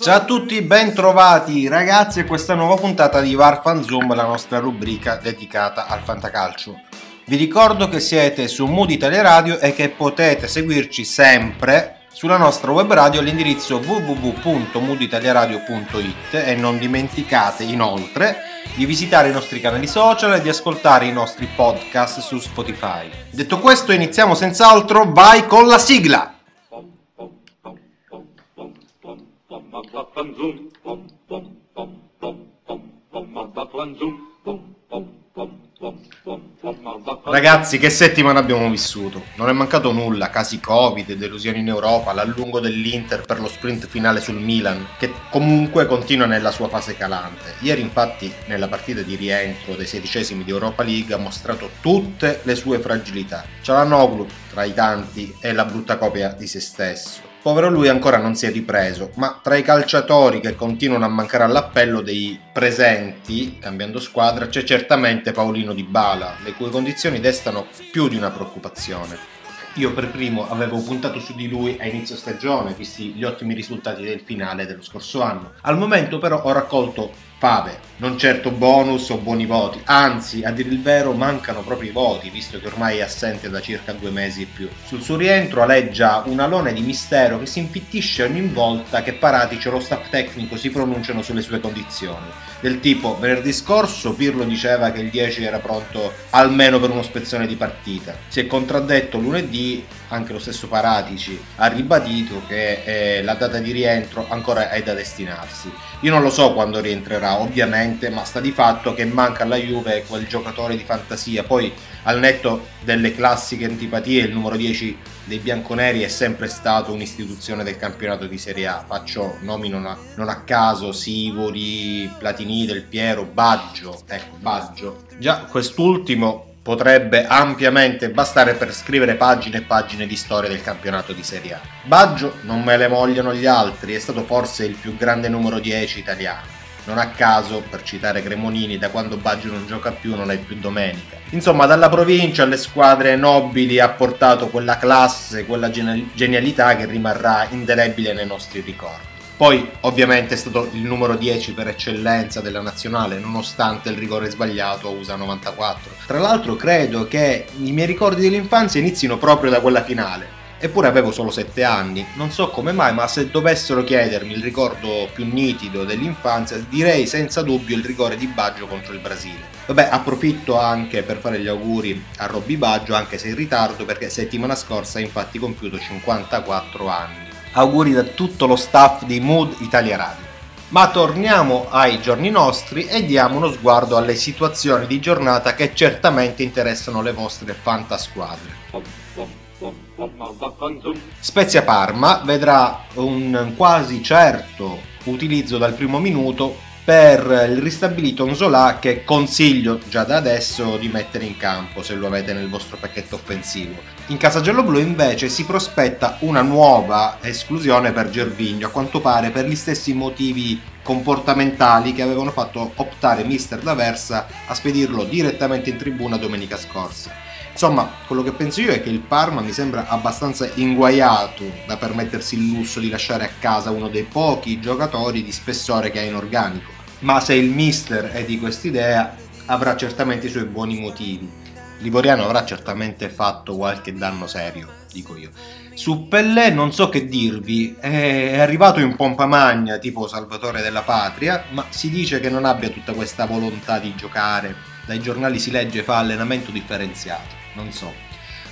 Ciao a tutti, ben trovati ragazzi a questa nuova puntata di Warfan Zoom, la nostra rubrica dedicata al fantacalcio. Vi ricordo che siete su Mood Italia Radio e che potete seguirci sempre sulla nostra web radio all'indirizzo www.mooditaliaradio.it e non dimenticate inoltre di visitare i nostri canali social e di ascoltare i nostri podcast su Spotify. Detto questo iniziamo senza altro, vai con la sigla! Ragazzi, che settimana abbiamo vissuto? Non è mancato nulla, casi Covid, delusioni in Europa, l'allungo dell'Inter per lo sprint finale sul Milan, che comunque continua nella sua fase calante. Ieri infatti, nella partita di rientro dei sedicesimi di Europa League, ha mostrato tutte le sue fragilità. Cialanoglu, tra i tanti, è la brutta copia di se stesso. Povero lui ancora non si è ripreso, ma tra i calciatori che continuano a mancare all'appello dei presenti, cambiando squadra, c'è certamente Paolino Di Bala, le cui condizioni destano più di una preoccupazione. Io per primo avevo puntato su di lui a inizio stagione, visti gli ottimi risultati del finale dello scorso anno. Al momento però ho raccolto fave, non certo bonus o buoni voti, anzi, a dire il vero, mancano proprio i voti, visto che ormai è assente da circa due mesi e più. Sul suo rientro aleggia un alone di mistero che si impittisce ogni volta che Paratici o lo staff tecnico si pronunciano sulle sue condizioni. Del tipo, venerdì scorso Pirlo diceva che il 10 era pronto almeno per uno spezzone di partita. Si è contraddetto lunedì, anche lo stesso Paratici ha ribadito che eh, la data di rientro ancora è da destinarsi. Io non lo so quando rientrerà, ovviamente, ma sta di fatto che manca alla Juve quel giocatore di fantasia. Poi, al netto delle classiche antipatie, il numero 10 dei bianconeri è sempre stato un'istituzione del campionato di Serie A. Faccio nomi non a, non a caso, Sivori, Platini, Del Piero, Baggio. Ecco, Baggio. Già quest'ultimo potrebbe ampiamente bastare per scrivere pagine e pagine di storia del campionato di Serie A. Baggio, non me le vogliono gli altri, è stato forse il più grande numero 10 italiano. Non a caso, per citare Cremonini, da quando Baggio non gioca più non è più domenica. Insomma, dalla provincia alle squadre nobili ha portato quella classe, quella genialità che rimarrà indelebile nei nostri ricordi. Poi ovviamente è stato il numero 10 per eccellenza della nazionale, nonostante il rigore sbagliato a USA 94. Tra l'altro credo che i miei ricordi dell'infanzia inizino proprio da quella finale. Eppure avevo solo 7 anni, non so come mai, ma se dovessero chiedermi il ricordo più nitido dell'infanzia, direi senza dubbio il rigore di Baggio contro il Brasile. Vabbè, approfitto anche per fare gli auguri a Robby Baggio, anche se in ritardo, perché settimana scorsa ha infatti compiuto 54 anni auguri da tutto lo staff di Mood Italia Radio. Ma torniamo ai giorni nostri e diamo uno sguardo alle situazioni di giornata che certamente interessano le vostre fantasquadre. Spezia Parma vedrà un quasi certo utilizzo dal primo minuto per il ristabilito Onzola che consiglio già da adesso di mettere in campo se lo avete nel vostro pacchetto offensivo. In casa gialloblu invece si prospetta una nuova esclusione per Gervigno, a quanto pare per gli stessi motivi comportamentali che avevano fatto optare mister D'Aversa a spedirlo direttamente in tribuna domenica scorsa. Insomma, quello che penso io è che il Parma mi sembra abbastanza inguaiato da permettersi il lusso di lasciare a casa uno dei pochi giocatori di spessore che ha in organico ma se il mister è di quest'idea avrà certamente i suoi buoni motivi. Livoriano avrà certamente fatto qualche danno serio, dico io. Su Pellè non so che dirvi, è arrivato in pompa magna tipo Salvatore della Patria, ma si dice che non abbia tutta questa volontà di giocare. Dai giornali si legge fa allenamento differenziato, non so.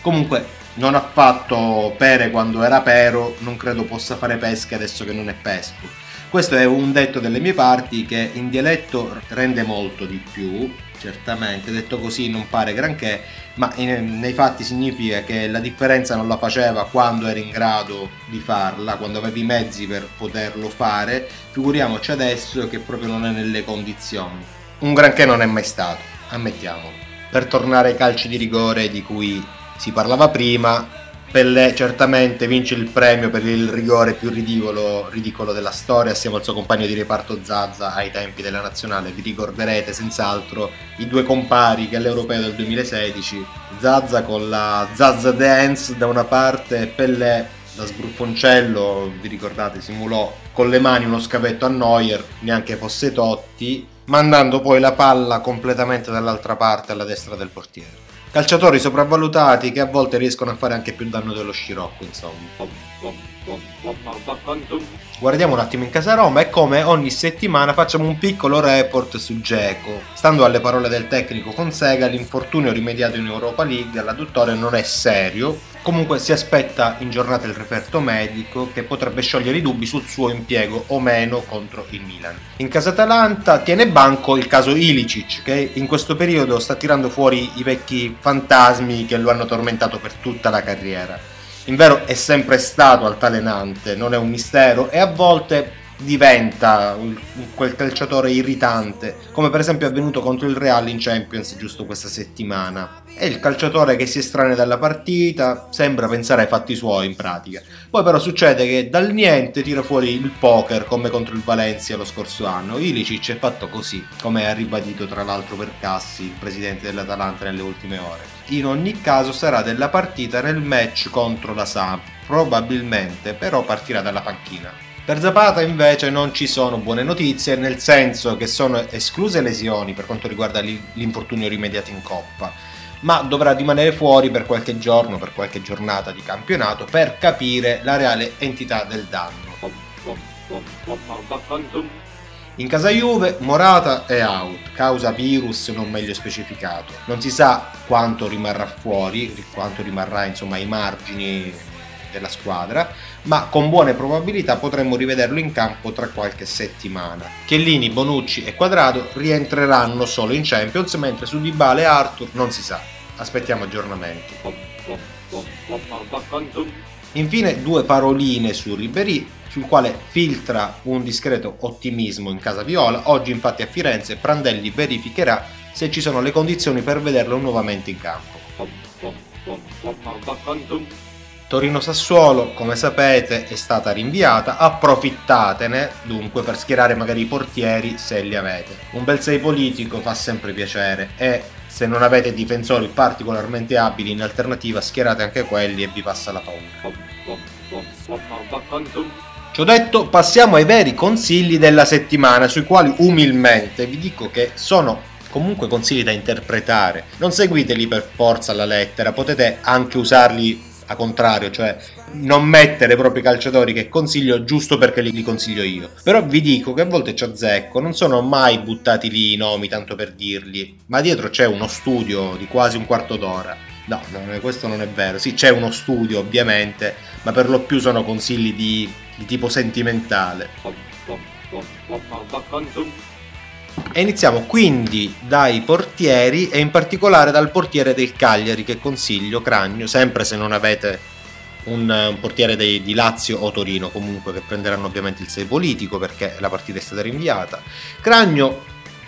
Comunque non ha fatto pere quando era pero, non credo possa fare pesche adesso che non è pesco questo è un detto delle mie parti che in dialetto rende molto di più, certamente, detto così non pare granché, ma in, nei fatti significa che la differenza non la faceva quando eri in grado di farla, quando avevi i mezzi per poterlo fare, figuriamoci adesso che proprio non è nelle condizioni. Un granché non è mai stato, ammettiamolo. Per tornare ai calci di rigore di cui si parlava prima, Pellè certamente vince il premio per il rigore più ridicolo, ridicolo, della storia assieme al suo compagno di reparto Zazza ai tempi della nazionale. Vi ricorderete senz'altro i due compari che all'Europeo del 2016, Zazza con la Zazza Dance da una parte e Pellè da sbruffoncello, vi ricordate, simulò con le mani uno scavetto a Neuer, neanche fosse Totti, mandando poi la palla completamente dall'altra parte alla destra del portiere. Calciatori sopravvalutati che a volte riescono a fare anche più danno dello scirocco, insomma. Guardiamo un attimo in casa Roma e come ogni settimana facciamo un piccolo report su Geco. Stando alle parole del tecnico Consega, l'infortunio rimediato in Europa League all'adduttore non è serio, Comunque si aspetta in giornata il referto medico che potrebbe sciogliere i dubbi sul suo impiego o meno contro il Milan. In casa Atalanta tiene banco il caso Ilicic che in questo periodo sta tirando fuori i vecchi fantasmi che lo hanno tormentato per tutta la carriera. In vero è sempre stato altalenante, non è un mistero e a volte diventa quel calciatore irritante, come per esempio è avvenuto contro il Real in Champions giusto questa settimana. È il calciatore che si estranea dalla partita, sembra pensare ai fatti suoi in pratica. Poi però succede che dal niente tira fuori il poker come contro il Valencia lo scorso anno. Ilicic è fatto così, come ha ribadito tra l'altro per Cassi, il presidente dell'Atalanta nelle ultime ore. In ogni caso sarà della partita nel match contro la Samp, probabilmente però partirà dalla panchina. Per Zapata invece non ci sono buone notizie, nel senso che sono escluse lesioni per quanto riguarda l'infortunio rimediato in coppa, ma dovrà rimanere fuori per qualche giorno, per qualche giornata di campionato per capire la reale entità del danno. In casa Juve Morata è out, causa virus non meglio specificato. Non si sa quanto rimarrà fuori, quanto rimarrà insomma ai margini della squadra, ma con buone probabilità potremmo rivederlo in campo tra qualche settimana. Chiellini, Bonucci e Quadrado rientreranno solo in Champions, mentre su Dybala e Arthur non si sa. Aspettiamo aggiornamenti. Infine due paroline su Ribery, sul quale filtra un discreto ottimismo in casa viola. Oggi infatti a Firenze Prandelli verificherà se ci sono le condizioni per vederlo nuovamente in campo. Torino-Sassuolo, come sapete, è stata rinviata, approfittatene dunque per schierare magari i portieri se li avete. Un bel 6 politico fa sempre piacere e se non avete difensori particolarmente abili in alternativa schierate anche quelli e vi passa la paura. Ciò detto, passiamo ai veri consigli della settimana, sui quali umilmente vi dico che sono comunque consigli da interpretare. Non seguiteli per forza alla lettera, potete anche usarli a contrario, cioè non mettere proprio i calciatori che consiglio giusto perché li, li, consiglio io. Però vi dico che a volte ci azzecco, non sono mai buttati lì i nomi tanto per dirli, ma dietro c'è uno studio di quasi un quarto d'ora. No, no questo non è vero. Sì, c'è uno studio ovviamente, ma per lo più sono consigli di, di tipo sentimentale. E iniziamo quindi dai portieri e in particolare dal portiere del Cagliari che consiglio, Cragno, sempre se non avete un, un portiere dei, di Lazio o Torino comunque che prenderanno ovviamente il 6 politico perché la partita è stata rinviata. Cragno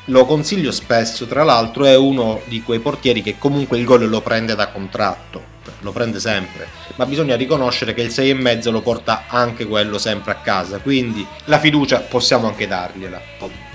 lo consiglio spesso, tra l'altro è uno di quei portieri che comunque il gol lo prende da contratto, lo prende sempre, ma bisogna riconoscere che il 6,5 lo porta anche quello sempre a casa, quindi la fiducia possiamo anche dargliela.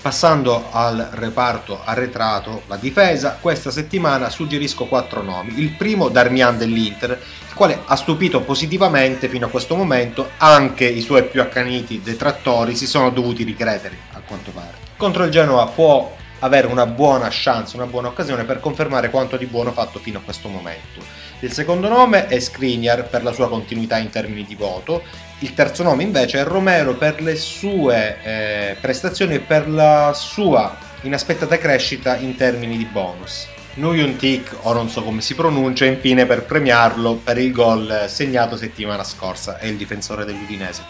Passando al reparto arretrato, la difesa, questa settimana suggerisco quattro nomi. Il primo Darmian dell'Inter, il quale ha stupito positivamente fino a questo momento, anche i suoi più accaniti detrattori si sono dovuti ricredere, a quanto pare. Contro il Genoa può avere una buona chance, una buona occasione per confermare quanto di buono fatto fino a questo momento. Il secondo nome è Skriniar per la sua continuità in termini di voto, il terzo nome invece è Romero per le sue eh, prestazioni e per la sua inaspettata crescita in termini di bonus. Nuyuntik, o non so come si pronuncia, infine per premiarlo per il gol segnato settimana scorsa, è il difensore dell'Udinese.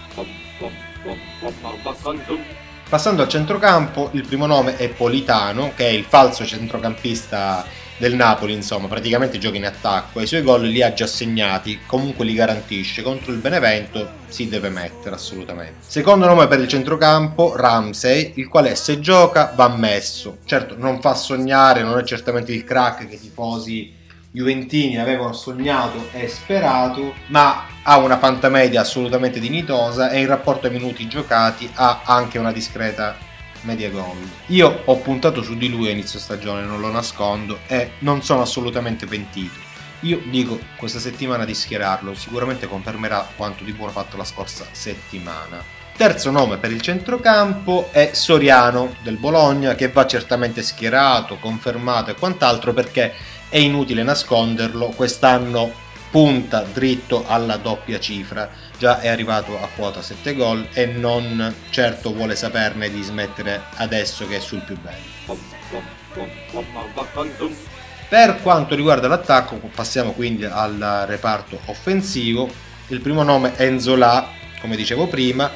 Passando al centrocampo, il primo nome è Politano, che è il falso centrocampista del Napoli, insomma, praticamente gioca in attacco, i suoi gol li ha già segnati, comunque li garantisce, contro il Benevento si deve mettere assolutamente. Secondo nome per il centrocampo, Ramsey, il quale se gioca va messo. Certo, non fa sognare, non è certamente il crack che i tifosi Juventini avevano sognato e sperato, ma ha una fantamedia assolutamente dignitosa e in rapporto ai minuti giocati ha anche una discreta media gol. Io ho puntato su di lui a inizio stagione, non lo nascondo, e non sono assolutamente pentito. Io dico questa settimana di schierarlo, sicuramente confermerà quanto di buono fatto la scorsa settimana. Terzo nome per il centrocampo è Soriano del Bologna che va certamente schierato, confermato e quant'altro perché è inutile nasconderlo, quest'anno punta dritto alla doppia cifra, già è arrivato a quota 7 gol e non certo vuole saperne di smettere adesso che è sul più bello. Per quanto riguarda l'attacco, passiamo quindi al reparto offensivo. Il primo nome è Enzola, come dicevo prima,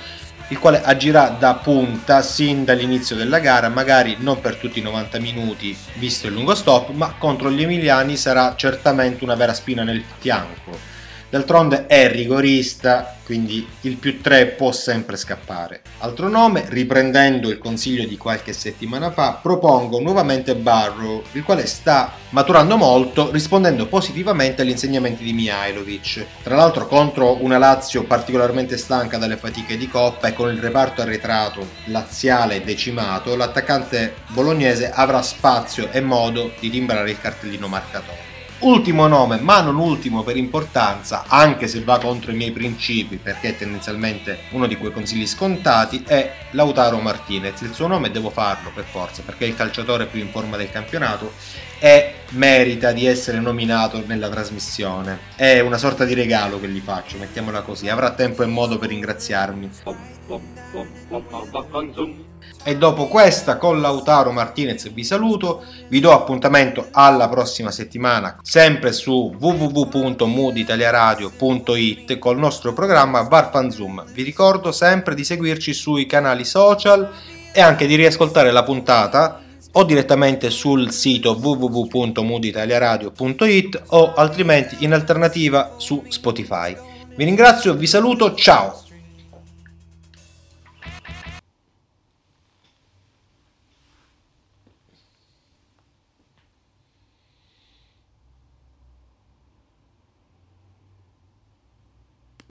il quale agirà da punta sin dall'inizio della gara, magari non per tutti i 90 minuti visto il lungo stop, ma contro gli emiliani sarà certamente una vera spina nel fianco D'altronde è rigorista, quindi il più 3 può sempre scappare. Altro nome, riprendendo il consiglio di qualche settimana fa, propongo nuovamente Barrow, il quale sta maturando molto, rispondendo positivamente agli insegnamenti di Mihailovic. Tra l'altro contro una Lazio particolarmente stanca dalle fatiche di Coppa e con il reparto arretrato laziale decimato, l'attaccante bolognese avrà spazio e modo di timbrare il cartellino marcatore. Ultimo nome, ma non ultimo per importanza, anche se va contro i miei principi, perché è tendenzialmente uno di quei consigli scontati, è Lautaro Martinez. Il suo nome devo farlo per forza, perché è il calciatore più in forma del campionato e merita di essere nominato nella trasmissione. È una sorta di regalo che gli faccio, mettiamola così. Avrà tempo e modo per ringraziarmi. E dopo questa con Lautaro Martinez vi saluto, vi do appuntamento alla prossima settimana sempre su www.mooditaliaradio.it col nostro programma Varfanzoom. Vi ricordo sempre di seguirci sui canali social e anche di riascoltare la puntata o direttamente sul sito www.mooditaliaradio.it o altrimenti in alternativa su Spotify. Vi ringrazio, vi saluto, ciao!